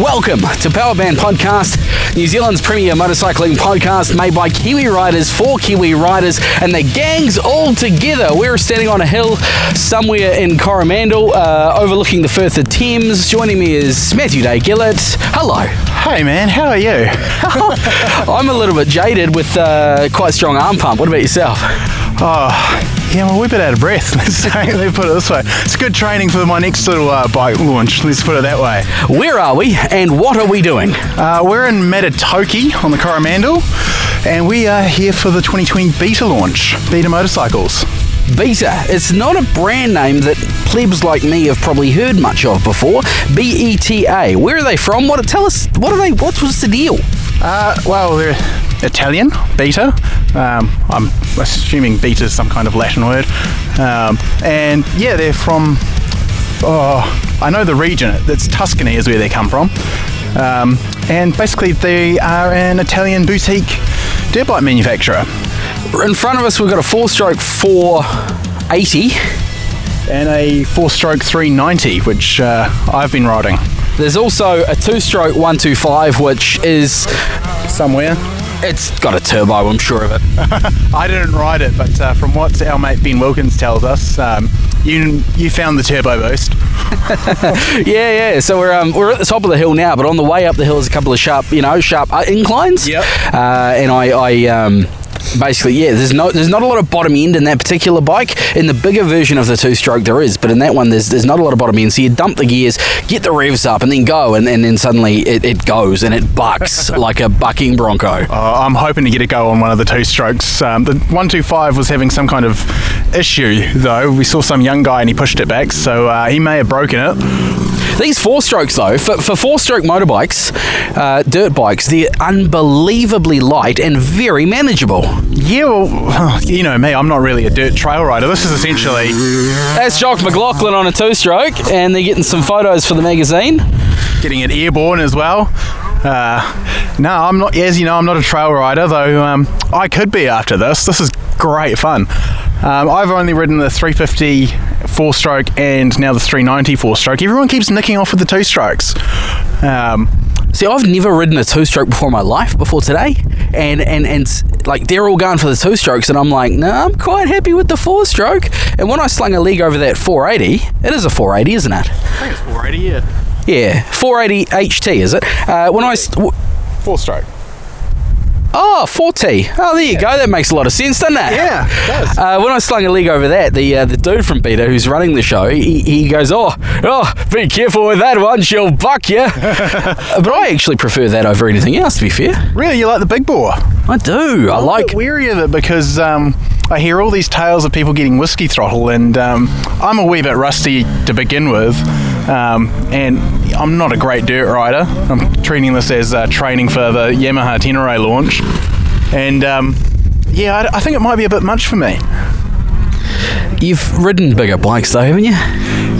welcome to Powerband Podcast, New Zealand's premier motorcycling podcast made by Kiwi riders for Kiwi riders and the gangs all together. We're standing on a hill somewhere in Coromandel, uh, overlooking the Firth of Thames. Joining me is Matthew Day Gillett. Hello. Hey man, how are you? I'm a little bit jaded with uh, quite strong arm pump. What about yourself? Oh, yeah, well, we're a bit out of breath. Let's put it this way. It's good training for my next little uh, bike launch. Let's put it that way. Where are we and what are we doing? Uh, we're in Matatoki on the Coromandel, and we are here for the 2020 beta launch. Beta motorcycles. Beta. It's not a brand name that plebs like me have probably heard much of before. B E T A. Where are they from? What? Tell us. What are they? What was the deal? Uh, well, they're Italian, beta. Um, I'm assuming beta is some kind of Latin word. Um, and yeah, they're from. Oh, I know the region. It's Tuscany is where they come from. Um, and basically, they are an Italian boutique dirt bike manufacturer. In front of us, we've got a four-stroke 480. and a four stroke 390, which uh, I've been riding There's also a two-stroke 125, which is somewhere. It's got a turbo. I'm sure of it. I didn't ride it, but uh, from what our mate Ben Wilkins tells us, um, you you found the turbo boost. yeah, yeah. So we're um, we're at the top of the hill now, but on the way up the hill is a couple of sharp, you know, sharp uh, inclines. Yep. Uh, and I, I um, basically, yeah, there's no there's not a lot of bottom end in that particular bike. In the bigger version of the two stroke, there is, but in that one, there's there's not a lot of bottom end. So you dump the gears, get the revs up, and then go, and, and then suddenly it, it goes and it bucks like a bucking bronco. Uh, I'm hoping to get a go on one of the two strokes. Um, the 125 was having some kind of issue, though. We saw some young guy and he pushed it back, so uh, he may have broken it. These four strokes, though, for, for four stroke motorbikes, uh, dirt bikes, they're unbelievably light and very manageable. Yeah, well, you know me, I'm not really a dirt trail rider. This is essentially. That's Jock McLaughlin on a two stroke, and they're getting some photos for the magazine. getting it airborne as well. Uh, no, I'm not. As you know, I'm not a trail rider, though. Um, I could be after this. This is great fun. Um, I've only ridden the 350 four stroke and now the 390 four stroke. Everyone keeps nicking off with the two strokes. Um, See, I've never ridden a two stroke before in my life before today, and and and like they're all going for the two strokes, and I'm like, no, nah, I'm quite happy with the four stroke. And when I slung a leg over that 480, it is a 480, isn't it? I think it's 480, yeah. Yeah, 480 HT, is it? Uh, when I st- w- Four stroke. Oh 4T, oh there you go, that makes a lot of sense, doesn't it? Yeah, it does. Uh, when I slung a leg over that, the uh, the dude from Beta who's running the show, he, he goes, "Oh, oh, be careful with that one, she'll buck you." but I actually prefer that over anything else. To be fair, Really, you like the big bore? I do. I I'm a like. weary of it because um, I hear all these tales of people getting whiskey throttle, and um, I'm a wee bit rusty to begin with. Um, and I'm not a great dirt rider. I'm treating this as uh, training for the Yamaha Tenere launch, and um, yeah, I, I think it might be a bit much for me. You've ridden bigger bikes though, haven't you?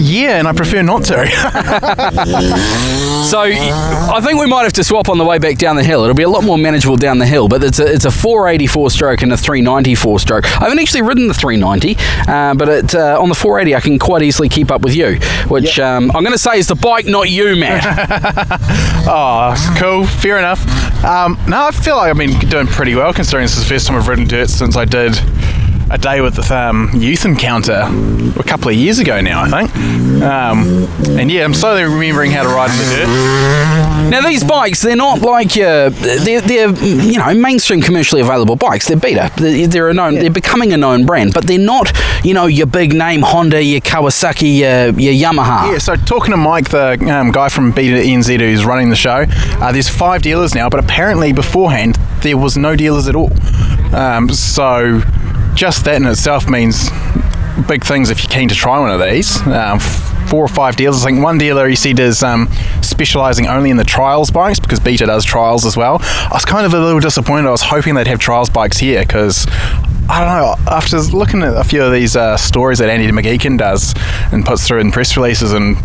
Yeah, and I prefer not to. So I think we might have to swap on the way back down the hill. It'll be a lot more manageable down the hill, but it's a, it's a 484 stroke and a 394 stroke. I haven't actually ridden the 390, uh, but it, uh, on the 480 I can quite easily keep up with you, which um, I'm going to say is the bike, not you, Matt. oh, cool. Fair enough. Um, no, I feel like I've been doing pretty well considering this is the first time I've ridden dirt since I did a day with the um, youth encounter a couple of years ago now, I think. Um, and yeah, I'm slowly remembering how to ride in the dirt. Now these bikes, they're not like your, they're, they're you know mainstream commercially available bikes. They're beta. They're, they're a known. They're becoming a known brand, but they're not you know your big name Honda, your Kawasaki, your, your Yamaha. Yeah, so talking to Mike, the um, guy from Beta NZ who's running the show, uh, there's five dealers now, but apparently beforehand there was no dealers at all. Um, so just that in itself means big things if you're keen to try one of these. Um, four or five dealers. I think one dealer he said is um, specialising only in the trials bikes because Beta does trials as well. I was kind of a little disappointed. I was hoping they'd have trials bikes here because. I don't know. After looking at a few of these uh, stories that Andy McGechan does and puts through in press releases and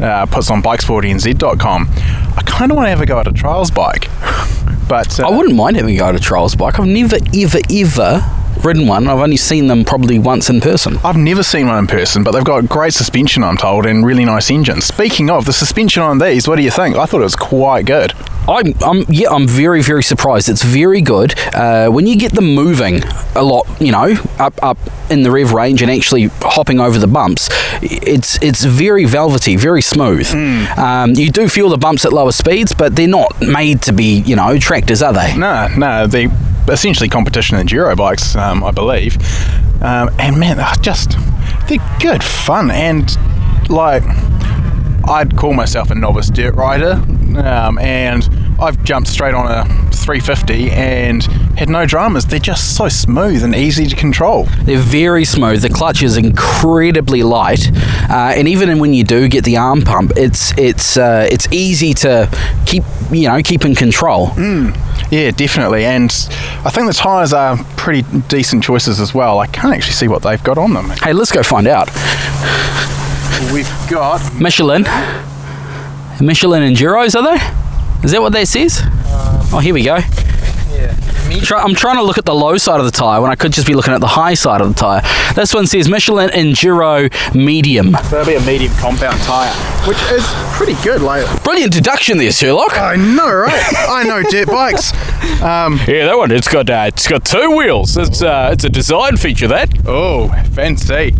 uh, puts on bikesportnz.com, I kind of want to have a go at a trials bike. But uh, I wouldn't mind having a go at a trials bike. I've never, ever, ever ridden one. I've only seen them probably once in person. I've never seen one in person, but they've got great suspension, I'm told, and really nice engines. Speaking of the suspension on these, what do you think? I thought it was quite good. I'm, I'm yeah, I'm very, very surprised. It's very good. Uh, when you get them moving a lot, you know, up, up in the rev range and actually hopping over the bumps, it's it's very velvety, very smooth. Um, you do feel the bumps at lower speeds, but they're not made to be, you know, tractors, are they? No, no, they essentially competition enduro bikes, um, I believe. Um, and man, they're just they're good fun and like I'd call myself a novice dirt rider, um, and I've jumped straight on a 350 and had no dramas. They're just so smooth and easy to control. They're very smooth. The clutch is incredibly light, uh, and even when you do get the arm pump, it's it's uh, it's easy to keep you know keep in control. Yeah, definitely. And I think the tyres are pretty decent choices as well. I can't actually see what they've got on them. Hey, let's go find out. We've got Michelin, Michelin Enduros, are they? Is that what that says? oh, here we go. Try- I'm trying to look at the low side of the tyre when I could just be looking at the high side of the tyre. This one says Michelin Enduro Medium. that'll be a medium compound tyre, which is pretty good. Like Brilliant deduction there, Sherlock. I know, right? I know dirt bikes. Um, Yeah, that one. It's got uh, it's got two wheels. It's uh, it's a design feature that. oh, fancy.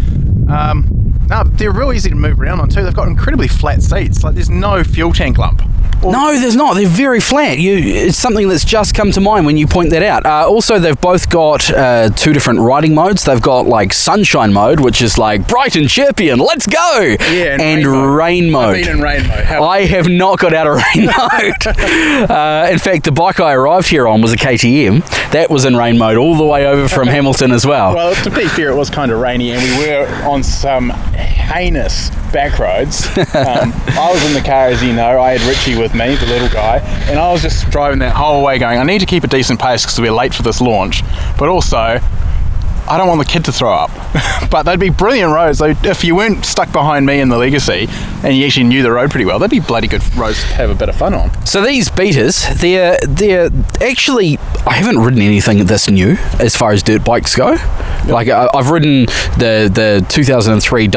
Um, no, they're real easy to move around on too. They've got incredibly flat seats. Like there's no fuel tank lump. No, there's not. They're very flat. You, it's something that's just come to mind when you point that out. Uh, also, they've both got uh, two different riding modes. They've got like sunshine mode, which is like bright and chirpy and let's go, Yeah, and and rain rain mode. I've been in rain mode. How- I have not got out of rain mode. uh, in fact, the bike I arrived here on was a KTM. That was in rain mode all the way over from Hamilton as well. Well, to be fair, it was kind of rainy, and we were on some heinous back roads. Um, I was in the car, as you know. I had Richie with me, the little guy, and I was just driving that whole way, going, "I need to keep a decent pace because we're late for this launch, but also." I don't want the kid to throw up, but they'd be brilliant roads. They, if you weren't stuck behind me in the Legacy and you actually knew the road pretty well, they'd be bloody good roads to have a bit of fun on. So these beaters, they're they're actually I haven't ridden anything this new as far as dirt bikes go. Like I, I've ridden the the 2003 WR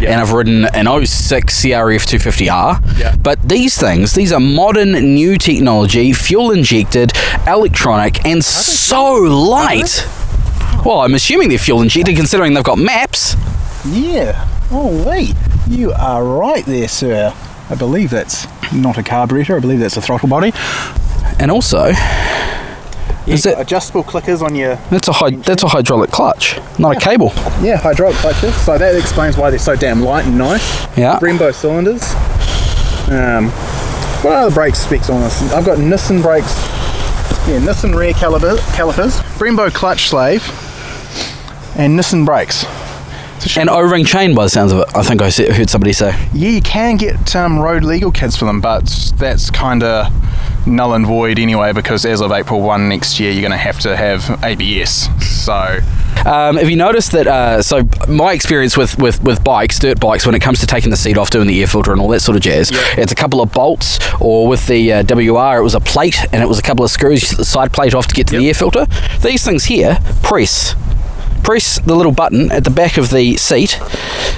Yeah. and I've ridden an 06 CRF 250R. Yeah. But these things, these are modern new technology, fuel injected, electronic, and so light. Well, I'm assuming they're fuel injected considering they've got maps. Yeah. Oh, wait. You are right there, sir. I believe that's not a carburetor. I believe that's a throttle body. And also, Is it- adjustable clickers on your that's a hy- that's a hydraulic clutch, not a cable. yeah hydraulic clutches? So that explains why they're so damn light and nice. Yeah. Brembo cylinders. Um, what are the brake specs on this? I've got Nissin brakes. Yeah, Nissin rear caliper, calipers, Brembo clutch slave, and Nissin brakes. And O-ring chain, by the sounds of it. I think I heard somebody say. Yeah, you can get um, road legal kits for them, but that's kind of null and void anyway because as of April 1 next year, you're going to have to have ABS. So, Um, have you noticed that? Uh, so my experience with, with, with bikes, dirt bikes, when it comes to taking the seat off, doing the air filter, and all that sort of jazz, it's a couple of bolts, or with the uh, WR, it was a plate, and it was a couple of screws. You set the side plate off to get to the air filter. These things here, press. Press the little button at the back of the seat,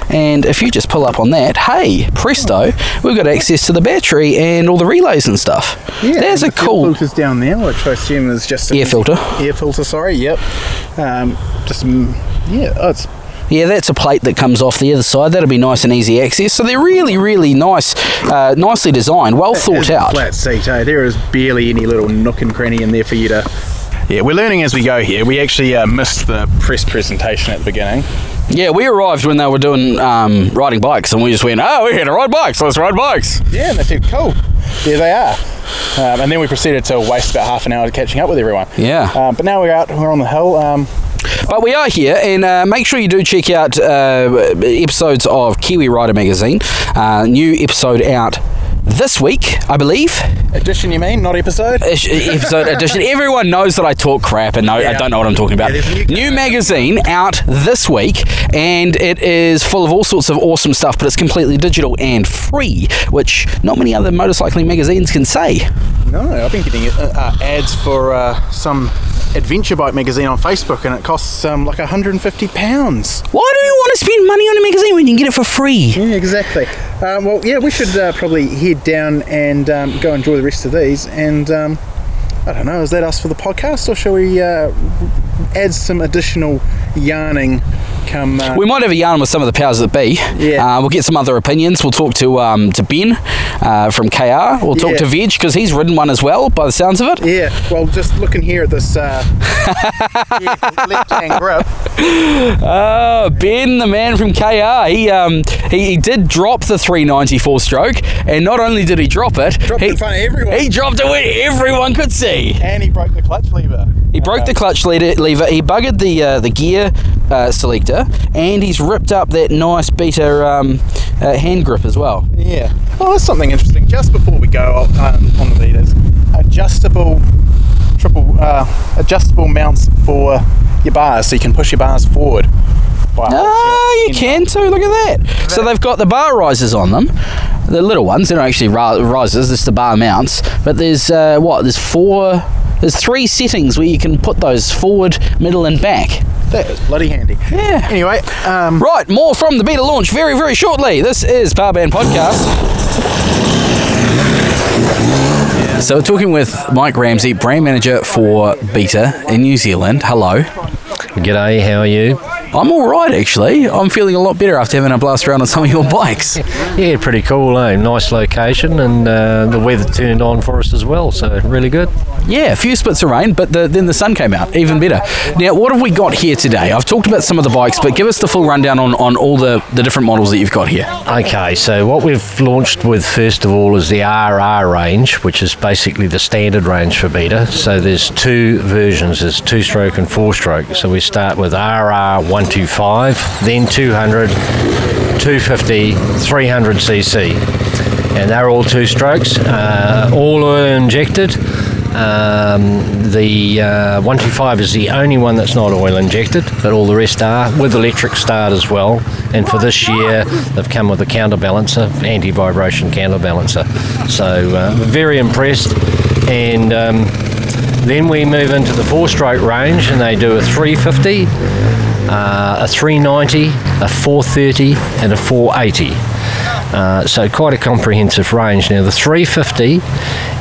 and if you just pull up on that, hey, presto, we've got access to the battery and all the relays and stuff. Yeah, there's a cool. filters down there, which I assume is just Air filter. Air filter, sorry. Yep. Um, just mm, yeah, oh, it's Yeah, that's a plate that comes off the other side. That'll be nice and easy access. So they're really, really nice, uh, nicely designed, well thought out. Flat seat, eh? There is barely any little nook and cranny in there for you to. Yeah, we're learning as we go here. We actually uh, missed the press presentation at the beginning. Yeah, we arrived when they were doing um, riding bikes, and we just went, "Oh, we're here to ride bikes. Let's ride bikes." Yeah, and they said, cool. There they are. Um, and then we proceeded to waste about half an hour catching up with everyone. Yeah. Um, but now we're out, we're on the hill. Um, But we are here, and uh, make sure you do check out uh, episodes of Kiwi Rider magazine. Uh, new episode out this week, I believe. edition, you mean, not episode? Episode edition. Everyone knows that I talk crap and know, I don't know what I'm talking about. Yeah, new- magazine out this week, and it is full of all sorts of awesome stuff, but it's completely digital and free, which not many other motorcycling magazines can say. No, I've been getting uh, uh, ads for uh, some adventure bike magazine on Facebook, and it costs um, like 150 pounds. Why do you spend money on a magazine when you can get it for free? Yeah, exactly. Um, well, yeah, we should uh, probably head down and um, go enjoy the rest of these. And um, I don't know, is that us for the podcast, or shall we uh, add some additional yarning? Come, uh, We might have a yarn with some of the powers that be. Yeah. Uh, we'll get some other opinions. We'll talk to um, to Ben uh, from KR. We'll talk Yeah. to Veg because he's ridden one as well, by the sounds of it. yeah, well, just looking here at this uh, yeah, left-hand grip. Oh, Ben, the man from KR, he um he, he did drop the 394 stroke, and not only did he drop it, Dropped he, in front of everyone. he dropped it where everyone could see. and he broke the clutch lever. He broke the clutch leader, lever. He buggered the uh, the gear uh, selector, and he's ripped up that nice beta um, uh, hand grip as well. Yeah. Oh, that's something interesting. Just before we go um, on the leaders, adjustable triple uh, adjustable mounts for your bars, so you can push your bars forward. Wow. Ah, you can too. Look at that. So they've got the bar risers on them. The little ones. They're not actually risers. It's the bar mounts. But there's uh, what? There's four. There's three settings where you can put those forward, middle, and back. That is bloody handy. Yeah. Anyway, um, Right, more from the beta launch very, very shortly. This is Power Band Podcast. So we're talking with Mike Ramsey, brand manager for Beta in New Zealand. Hello. G'day, how are you? I'm all right, actually. I'm feeling a lot better after having a blast around on some of your bikes. Yeah, pretty cool, eh? Nice location, and uh, the weather turned on for us as well, so really good. Yeah, a few splits of rain, but the, then the sun came out, even better. Now, what have we got here today? I've talked about some of the bikes, but give us the full rundown on, on all the, the different models that you've got here. Okay, so what we've launched with first of all is the RR range, which is basically the standard range for Beta. So there's two versions, there's two stroke and four stroke. So we start with RR 125, then 200, 250, 300cc. And they're all two strokes, uh, all oil injected. Um, the uh, 125 is the only one that's not oil injected, but all the rest are with electric start as well. And for this year, they've come with a counterbalancer, anti-vibration counterbalancer. So uh, very impressed. And um, then we move into the four-stroke range, and they do a 350, uh, a 390, a 430, and a 480. Uh, so quite a comprehensive range. Now the 350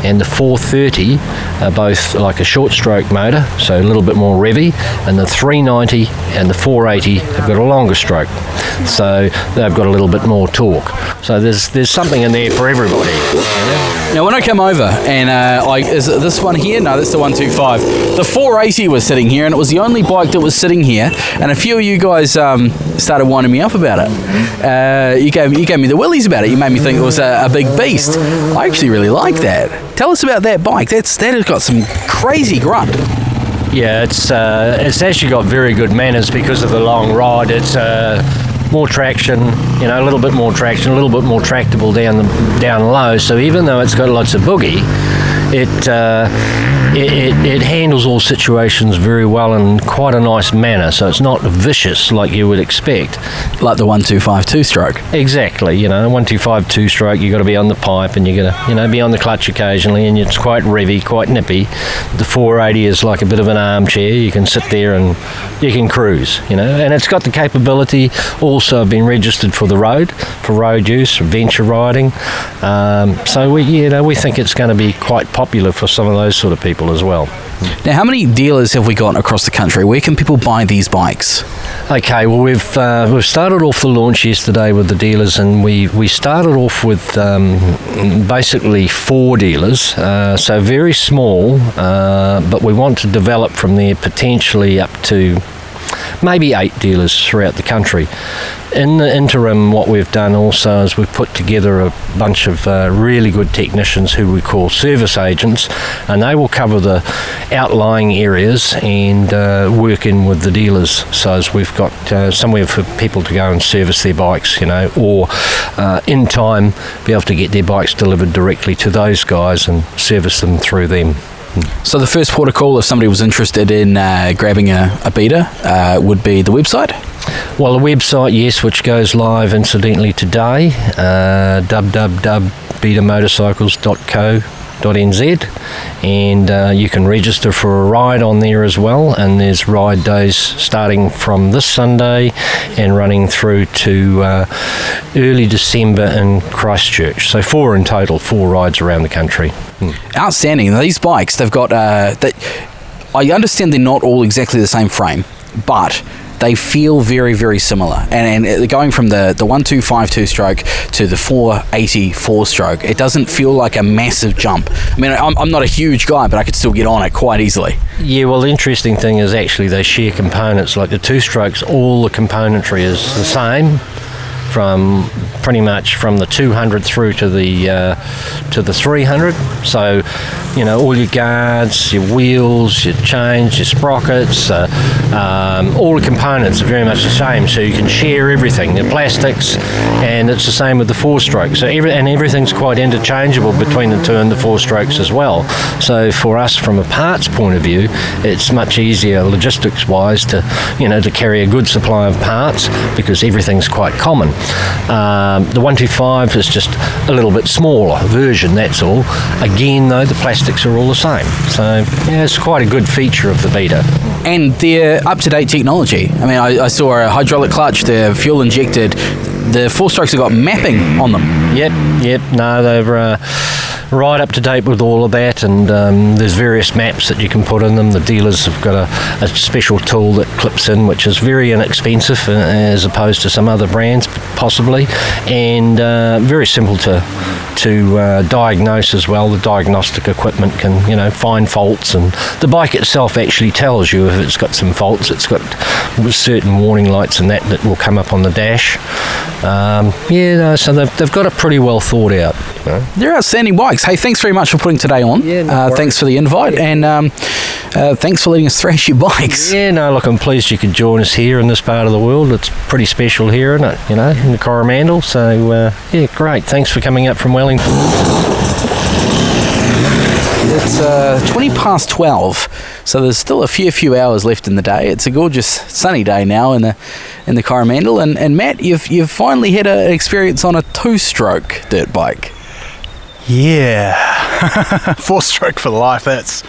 and the 430 are both like a short stroke motor, so a little bit more revvy, and the 390 and the 480 have got a longer stroke, so they've got a little bit more torque. So there's there's something in there for everybody. Now, when I come over, and uh, I, is this one here? No, that's the 125. The 480 was sitting here, and it was the only bike that was sitting here. And a few of you guys um, started winding me up about it. Uh, you gave you gave me the willies about it. You made me think it was a, a big beast. I actually really like that. Tell us about that bike. That's that has got some crazy grunt. Yeah, it's uh, it's actually got very good manners because of the long ride. It's uh, more traction, you know, a little bit more traction, a little bit more tractable down the, down low. So even though it's got lots of boogie, it, uh, it, it it handles all situations very well in quite a nice manner. So it's not vicious like you would expect. Like the 125 two stroke. Exactly, you know, one two five two stroke. You've got to be on the pipe, and you got to, you know, be on the clutch occasionally, and it's quite revvy, quite nippy. The 480 is like a bit of an armchair. You can sit there and you can cruise, you know, and it's got the capability. Also, of being registered for the road, for road use, venture riding. Um, so we, you know, we think it's going to be quite popular for some of those sort of people as well. Now, how many dealers have we got across the country? Where can people buy these bikes? Okay, well we've uh, we've started off the launch yesterday with the dealers, and we we started off with um, basically four dealers, uh, so very small, uh, but we want to develop from there potentially up to maybe eight dealers throughout the country. In the interim, what we've done also is we've put together a bunch of uh, really good technicians who we call service agents, and they will cover the outlying areas and uh, work in with the dealers. So as we've got uh, somewhere for people to go and service their bikes, you know, or uh, in time be able to get their bikes delivered directly to those guys and service them through them. So the first port of call, if somebody was interested in uh, grabbing a, a beta, uh, would be the website. Well, the website, yes, which goes live incidentally today, uh, www.betamotorcycles.co and uh, you can register for a ride on there as well. And there's ride days starting from this Sunday and running through to uh, early December in Christchurch. So four in total, four rides around the country. Hmm. Outstanding. These bikes, they've got uh, that. I understand they're not all exactly the same frame, but they feel very, very similar. And, and going from the, the 1252 stroke to the 484 stroke, it doesn't feel like a massive jump. I mean, I'm, I'm not a huge guy, but I could still get on it quite easily. Yeah, well, the interesting thing is actually they share components. Like the two strokes, all the componentry is the same from pretty much from the 200 through to the uh, to the 300. So, you know, all your guards, your wheels, your chains, your sprockets, uh, um, all the components are very much the same. So you can share everything, the plastics, and it's the same with the four strokes. So every, and everything's quite interchangeable between the two and the four strokes as well. So for us, from a parts point of view, it's much easier logistics-wise to you know to carry a good supply of parts because everything's quite common. Um, the 125 is just a little bit smaller version, that's all. Again, though, the plastics are all the same. So, yeah, it's quite a good feature of the Beta. And they're up to date technology. I mean, I, I saw a hydraulic clutch, they're fuel injected. The four strokes have got mapping on them. Yep, yep. No, they're. Uh, right up to date with all of that, and um, there's various maps that you can put in them. The dealers have got a, a special tool that clips in, which is very inexpensive uh, as opposed to some other brands, possibly, and uh, very simple to to uh, diagnose as well. The diagnostic equipment can, you know, find faults, and the bike itself actually tells you if it's got some faults. It's got certain warning lights and that that will come up on the dash. Um, yeah, no, so they've, they've got it pretty well thought out. You know? They're outstanding bikes. Hey, thanks very much for putting today on. Yeah, no uh, thanks for the invite, and um, uh, thanks for letting us thrash your bikes. Yeah, no, look, I'm pleased you could join us here in this part of the world. It's pretty special here, isn't it? You know, in the Coromandel. So, uh, yeah, great. Thanks for coming up from Wellington. It's uh, 20 past 12, so there's still a few few hours left in the day. It's a gorgeous sunny day now in the in the Coromandel, and, and Matt, you've you've finally had an experience on a two-stroke dirt bike. Yeah, four-stroke for life. That's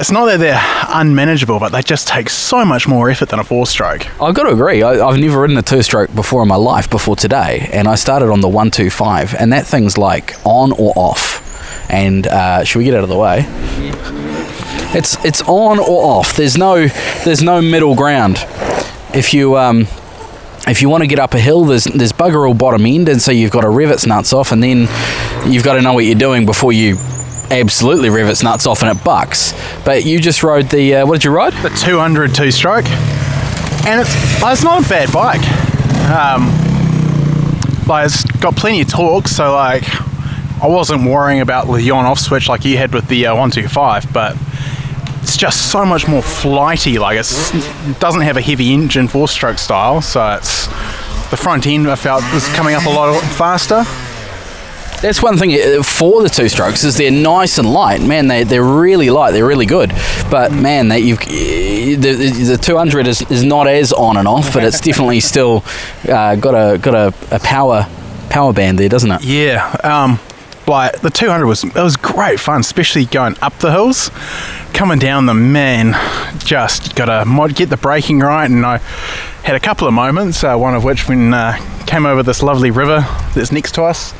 it's not that they're unmanageable, but they just take so much more effort than a four stroke. I've got to agree. I, have never ridden a two stroke before in my life before today, and I started on the 125, and that thing's like on or off. And uh, should we get out of the way? It's it's on or off. There's no there's no middle ground. If you um, if you want to get up a hill, there's there's bugger all bottom end, and so you've got to rev its nuts off, and then you've got to know what you're doing before you absolutely rev its nuts off and it bucks. But you just rode the, uh, what did you ride? The 200 two stroke. And it's, it's not a bad bike. Um, like it's got plenty of torque, so like I wasn't worrying about the on off switch like you had with the uh, 125, but it's just so much more flighty. Like it doesn't have a heavy engine four stroke style, so it's the front end I felt was coming up a lot faster. That's one thing uh, for the two strokes is they're nice and light. Man, they they're really light. They're really good. But man, that you've the, the 200 is, is not as on and off, but it's definitely still uh, got a got a, a power power band there, doesn't it? Yeah. Um, like the 200 was it was great fun, especially going up the hills. Coming down the man, just got to mod get the braking right, and I had a couple of moments. Uh, one of which when uh, came over this lovely river that's next to us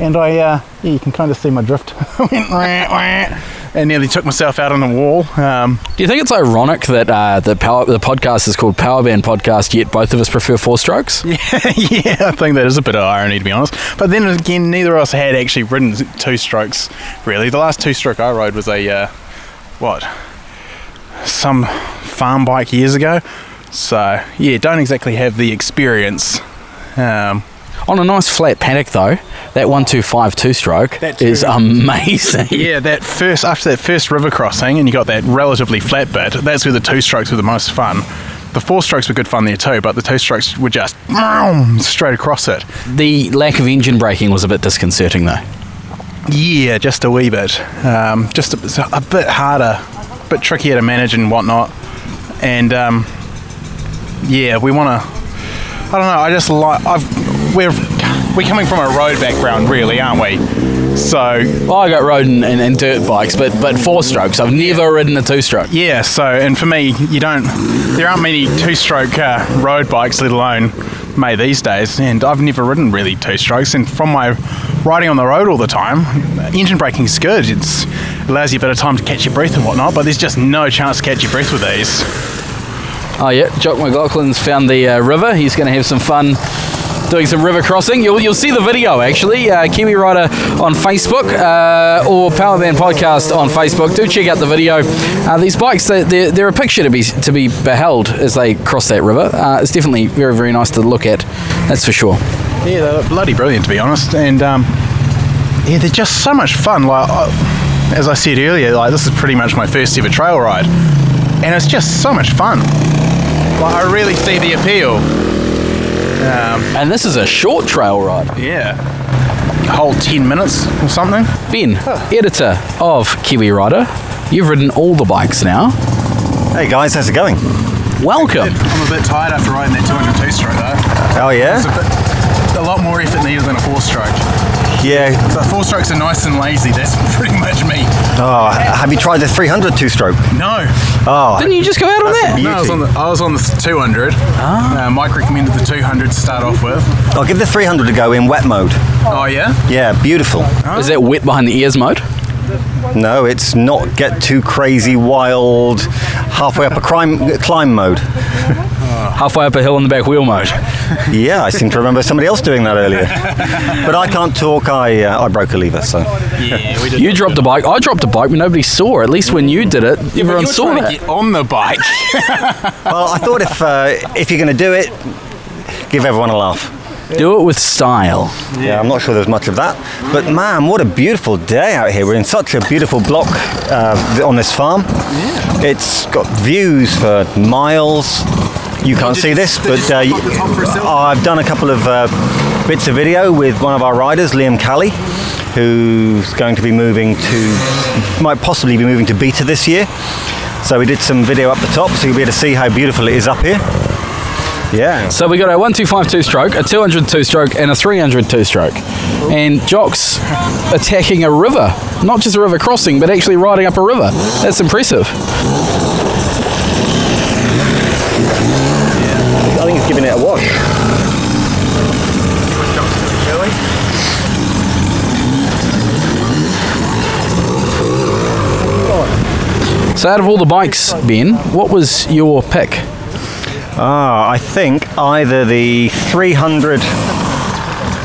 and I, uh, yeah, you can kind of see my drift. Went and nearly took myself out on the wall. Um, Do you think it's ironic that uh, the power, the podcast is called Power Band Podcast, yet both of us prefer four strokes? Yeah, yeah, I think that is a bit of irony to be honest. But then again, neither of us had actually ridden two strokes. Really, the last two stroke I rode was a uh, what, some farm bike years ago. So yeah, don't exactly have the experience. Um, on a nice flat paddock, though, that one two five two stroke is amazing. Yeah, that first after that first river crossing, and you got that relatively flat bit. That's where the two strokes were the most fun. The four strokes were good fun there too, but the two strokes were just straight across it. The lack of engine braking was a bit disconcerting, though. Yeah, just a wee bit. Um, just a, a, bit harder, a bit trickier to manage and whatnot. And um, yeah, we want to. I don't know. I just like. I've we're we're coming from a road background, really, aren't we? So Well, I got road and, in, in dirt bikes, but but four strokes. I've never ridden a two stroke. yeah, so and for me, you don't. There aren't many two-stroke uh, road bikes, let alone made these days. And I've never ridden really two-strokes. And from my riding on the road all the time, engine braking is good. It's allows you a bit of time to catch your breath and whatnot. But there's just no chance to catch your breath with these. Oh yeah, Jock McLaughlin's found the uh, river. He's going to have some fun doing some river crossing. You'll, you'll see the video actually, uh, Kiwi Rider on Facebook uh, or Powerband Podcast on Facebook. Do check out the video. Uh, these bikes, they're, they're, they're a picture to be to be beheld as they cross that river. Uh, it's definitely very very nice to look at. That's for sure. Yeah, they're bloody brilliant to be honest, and um, yeah, they're just so much fun. Like uh, as I said earlier, like this is pretty much my first ever trail ride, and it's just so much fun. Like I really see the appeal. Um, And this is a short trail ride. yeah, a whole ten minutes or something. Ben, editor of Kiwi Rider, you've ridden all the bikes now. Hey guys, how's it going? Welcome. I'm a bit tired after riding that 202 stroke though. Oh It's a, yeah, bit, a lot more effort needed than a four stroke. yeah. So four strokes are nice and lazy. That's pretty much me. Oh, have you tried the 300 two-stroke? No, Oh, Didn't you just go out on that? No, I was on the, I was on the 200. Uh, Mike recommended the 200 to start off with. I'll give the 300 a go in wet mode. Oh, yeah? Yeah, beautiful. Is that wet behind the ears mode? No, it's not get too crazy, wild, halfway up a crime, climb mode. Halfway up a hill on the back wheel mode. Yeah, I seem to remember somebody else doing that earlier. But I can't talk. I uh, I broke a lever, so Yeah, we did. You dropped a bike. I dropped a bike, but nobody saw. At least when you did it, everyone saw to it. get on the bike. well, I thought if uh, if you're going to do it, give everyone a laugh. Do it with style. Yeah, I'm not sure there's much of that. But man, what a beautiful day out here. We're in such a beautiful block uh, on this farm. Yeah. It's got views for miles. You can't see this, but uh, up the top for a selfie? I've done a couple of uh, bits of video with one of our riders, Liam Callie, who's going to be moving to, might possibly be moving to Beta this year. So we did some video up the top, so you'll be able to see how beautiful it is up here. Yeah. So we got a 1252 stroke, a 202 stroke, and a 302 stroke. And Jock's attacking a river. Not just a river crossing, but actually riding up a river. That's impressive. I think he's giving it a wash. So out of all the bikes, Ben, what was your pick? Ah, I think either the 300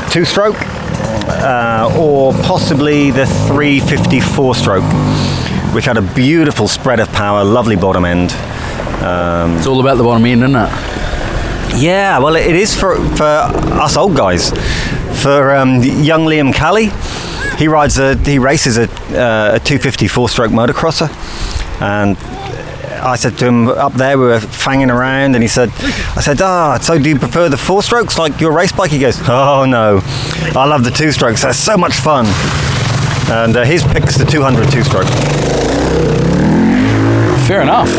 two stroke uh, or possibly the 354 stroke, which had a beautiful spread of power, lovely bottom end. It's all about the bottom end, isn't it? Yeah, well, it is for, for us old guys. For um, young Liam Callie, he rides a he races a, uh, a 254 stroke motocrosser, and I said to him up there, we were fanging around, and he said, I said, ah, so do you prefer the four strokes like your race bike? He goes, oh no, I love the two strokes. That's so much fun. And uh, his pick's the 200 two stroke. Fair enough.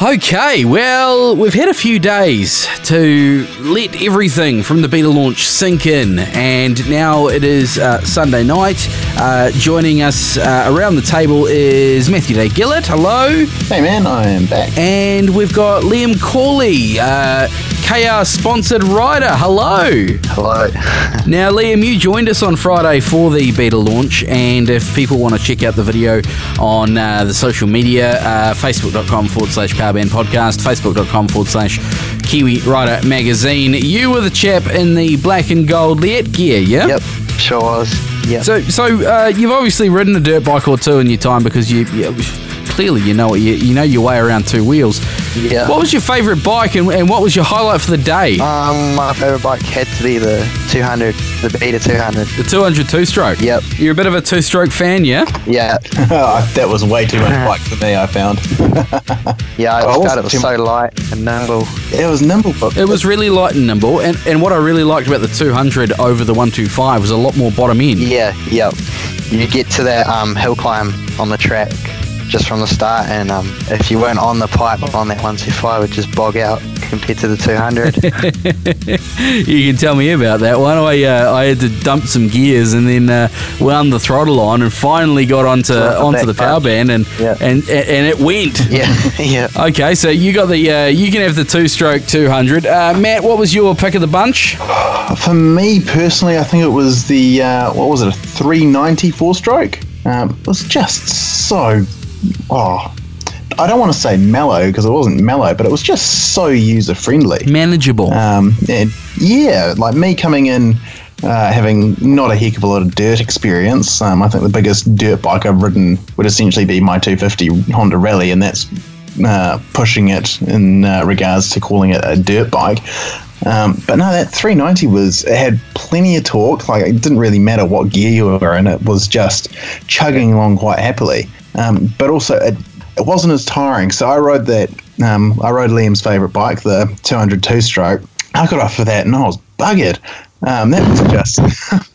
Okay, well, we've had a few days to let everything from the beta launch sink in, and now it is uh, Sunday night. Uh, joining us uh, around the table is Matthew Day Gillett. Hello. Hey man, I am back. And we've got Liam Corley, uh, KR sponsored rider. Hello. Hello. Now, Liam, you joined us on Friday for the beta launch, and if people want to check out the video on uh, the social media, uh, facebook.com forward slash Powerband Podcast, facebook.com forward slash Kiwi Rider Magazine, you were the chap in the black and gold Leatt gear, yeah? Yep, sure was. Yep. So, so uh, you've obviously ridden a dirt bike or two in your time because you, you clearly you know you, you know your way around two wheels. Yeah. What was your favourite bike, and, and what was your highlight for the day? um, my favorite bike had to be the 200, the Beta 200. the 200 two stroke? Yep. You're a bit of a two stroke fan, yeah? Yeah, that was way too much bike for me. I found yeah. I I just it was too so light and nimble. it was nimble, but It was really light and nimble, and, and what I really liked about the 200 over the 125 was a lot more bottom end. Yeah, yep. You get to that um, hill climb on the track just from the start, and um, if you weren't on the pipe on that 125, it would just bog out compared to the 200. You can tell me about that one. I uh, I had to dump some gears and then uh, wound the throttle on and finally got onto Got the onto the power punch. band and Yeah. and and it went. yeah, yeah. Okay, so you got the uh, you can have the two stroke 200. Uh, Matt, what was your pick of the bunch? For me personally, I think it was the uh, what was it, a 390 four stroke. Um, it was just so. Oh, I don't want to say mellow because it wasn't mellow, but it was just so user friendly. Manageable. Um, and yeah, like me coming in, uh, having not a heck of a lot of dirt experience. Um, I think the biggest dirt bike I've ridden would essentially be my 250 Honda Rally, and that's uh, pushing it in uh, regards to calling it a dirt bike. Um, but no, that 390 was it had plenty of torque. Like it didn't really matter what gear you were in; it was just chugging along quite happily. Um, but also, it, it wasn't as tiring. So I rode that. Um, I rode Liam's favorite bike, the 202 stroke. I got off of that and I was buggered. Um, that was just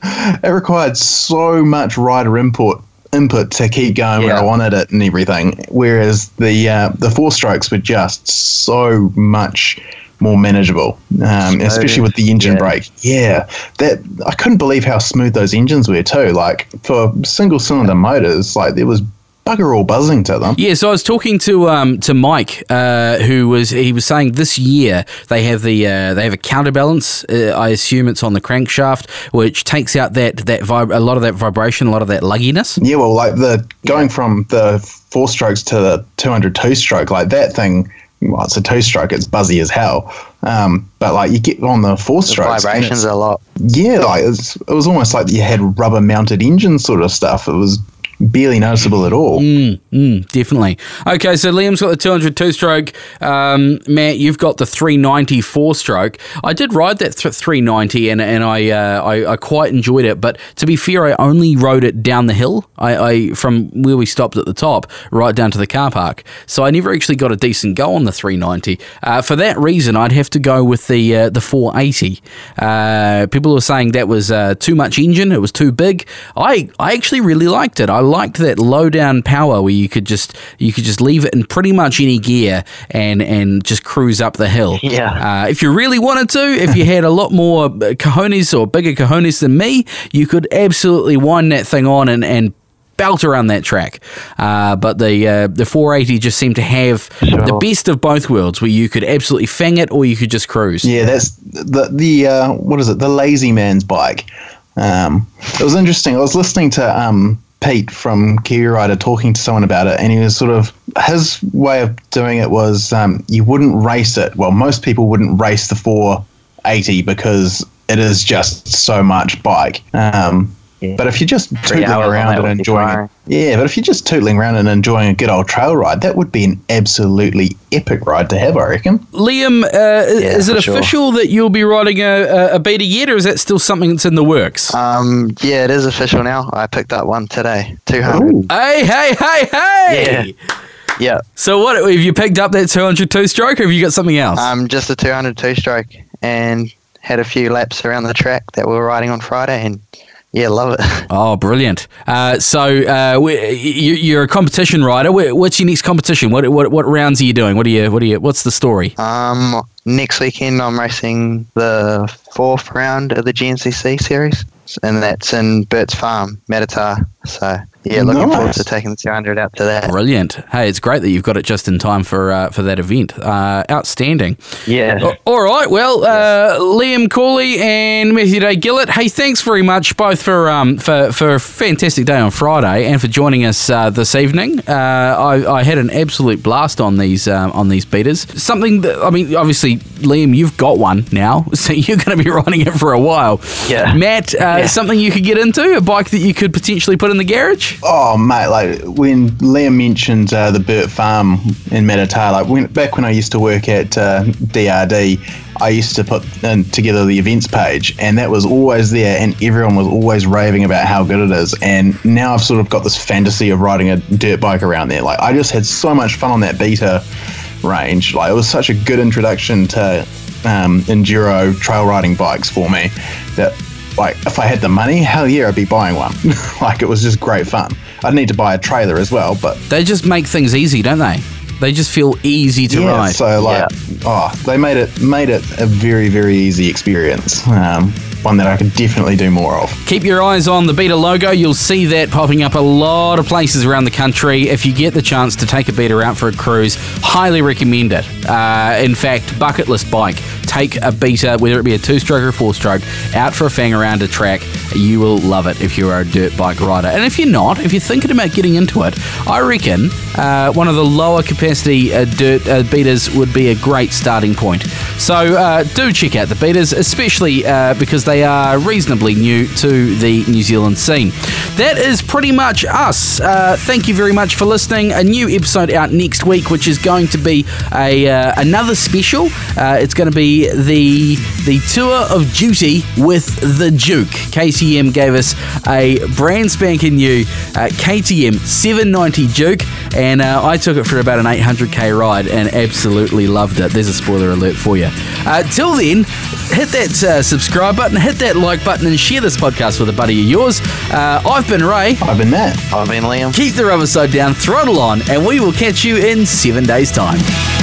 it required so much rider input input to keep going where I wanted it and everything. Whereas the uh, the four strokes were just so much more manageable, um, especially with the engine yeah. brake. Yeah, that I couldn't believe how smooth those engines were too. Like for single cylinder motors, like there was bugger all buzzing to them. Yeah, so I was talking to um, to Mike, uh, who was he was saying this year they have the uh, they have a counterbalance. Uh, I assume it's on the crankshaft, which takes out that that vib- a lot of that vibration, a lot of that lugginess. Yeah, well, like the going from the four strokes to the 202 stroke, like that thing. Well, it's a two stroke. It's buzzy as hell. Um, but like you get on the four The strokes, and vibrations a lot. yeah, like it's, it was almost like you had rubber mounted engine sort of stuff. It was barely noticeable at all. Mm, mm, definitely. Okay, so Liam's got the 202 stroke. Um, Matt, you've got the 394 stroke. I did ride that th- 390 and, and I, uh, I I quite enjoyed it. But to be fair, I only rode it down the hill. I, I from where we stopped at the top right down to the car park. So I never actually got a decent go on the 390. Uh, for that reason, I'd have to go with the uh, the 480. Uh, people were saying that was uh, too much engine. It was too big. I I actually really liked it. I liked that low down power where you could just you could just leave it in pretty much any gear and and just cruise up the hill. Yeah. Uh, if you really wanted to, if you had a lot more uh, cojones or bigger cojones than me, you could absolutely wind that thing on and and belt around that track. Uh, but the uh, the 480 just seemed to have the best of both worlds, where you could absolutely fang it or you could just cruise. Yeah, that's the the uh, what is it? The lazy man's bike. Um, it was interesting. I was listening to um, Pete from Kiwi Rider talking to someone about it, and he was sort of his way of doing it was um, you wouldn't race it. Well, most people wouldn't race the 480 because it is just so much bike. Um, Yeah. But if you're just tootling around and enjoying tiring. it, yeah, but if you're just tootling around and enjoying a good old trail ride, that would be an absolutely epic ride to have, I reckon. Liam, uh, is it for sure. official that you'll be riding a, a, a beta yet, or is that still something that's in the works? Um, yeah, it is official now. I picked up one today. 200. hey, hey, hey, hey! Yeah. Yeah. So what have you picked up that 202 stroke, or have you got something else? Um, just a 202 stroke and had a few laps around the track that we were riding on Friday and yeah, love it. oh, brilliant! Uh, so uh, we- you, you're a competition rider. What's your next competition? What, what what rounds are you doing? What are you? What are you? What's the story? Um, next weekend I'm racing the fourth round of the GNCC series and that's in Burt's Farm, Meditar. So yeah, looking forward to taking the 200 out to that. Brilliant! Hey, it's great that you've got it just in time for uh, for that event. Uh, outstanding. Yeah. A- All right. Well, uh, Liam Cooley and Matthew Day Gillett. Hey, thanks very much both for um for, for a fantastic day on Friday and for joining us uh, this evening. Uh, I, I had an absolute blast on these um, on these beaters. Something that I mean, obviously, Liam, you've got one now, so you're going to be riding it for a while. Yeah. Matt, uh, something you could get into, a bike that you could potentially put in the garage. Oh mate, like when Liam mentioned uh, the Burt Farm in Meditar, like when, back when I used to work at uh, DRD, I used to put in, together the events page, and that was always there, and everyone was always raving about how good it is. And now I've sort of got this fantasy of riding a dirt bike around there. Like I just had so much fun on that beta range. Like it was such a good introduction to um, enduro trail riding bikes for me that like if I had the money, hell yeah, I'd be buying one. like it was just great fun. I'd need to buy a trailer as well, but They just make things easy, don't they? They just feel easy to yeah, ride. so like, oh, they made it made it a very very easy experience. Um, one that I could definitely do more of. Keep your eyes on the Beta logo. You'll see that popping up a lot of places around the country. If you get the chance to take a Beta out for a cruise, highly recommend it. Uh, in fact, bucket list bike. Take a Beta, whether it be a two stroke or four stroke, out for a fang around a track. You will love it if you are a dirt bike rider. And if you're not, if you're thinking about getting into it, I reckon uh, one of the lower capacity uh, dirt uh, Betas would be a great starting point. So uh, do check out the Betas, especially uh, because they are reasonably new to the New Zealand scene. That is pretty much us. Uh, thank you very much for listening. A new episode out next week, which is going to be a uh, another special. Uh, it's going to be the the tour of duty with the Duke. KTM gave us a brand spanking new uh, KTM 790 Duke, and I took it for about an 800k ride and absolutely loved it. There's a spoiler alert for you. Uh, till then, hit that uh, subscribe button, hit that like button, and share this podcast with a buddy of yours. Uh, I've been Ray. I've been Mat. I've been Liam. Keep the rubber side down, throttle on, and we will catch you in seven days' time.